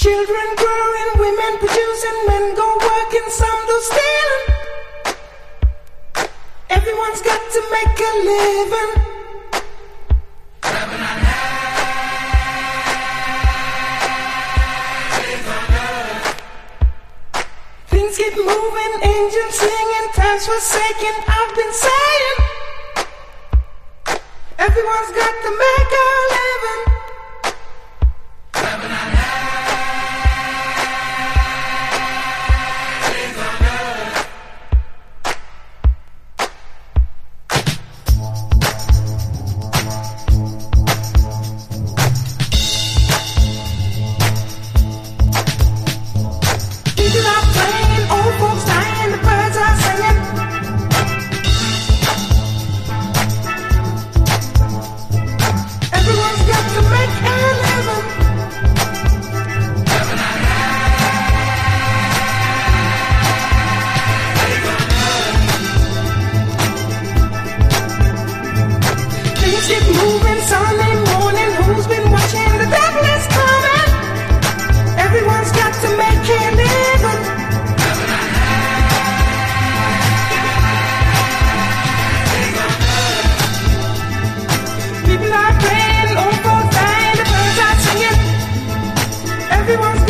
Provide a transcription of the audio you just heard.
Children growing, women producing, men go working, some do stealing. Everyone's got to make a living. Things get moving, angels singing, times forsaken. I've been saying, everyone's got to make a living. Moving Sunday morning. Who's been watching? The devil is coming. Everyone's got to make a living. People are praying, oh, dying, the birds are singing. Everyone's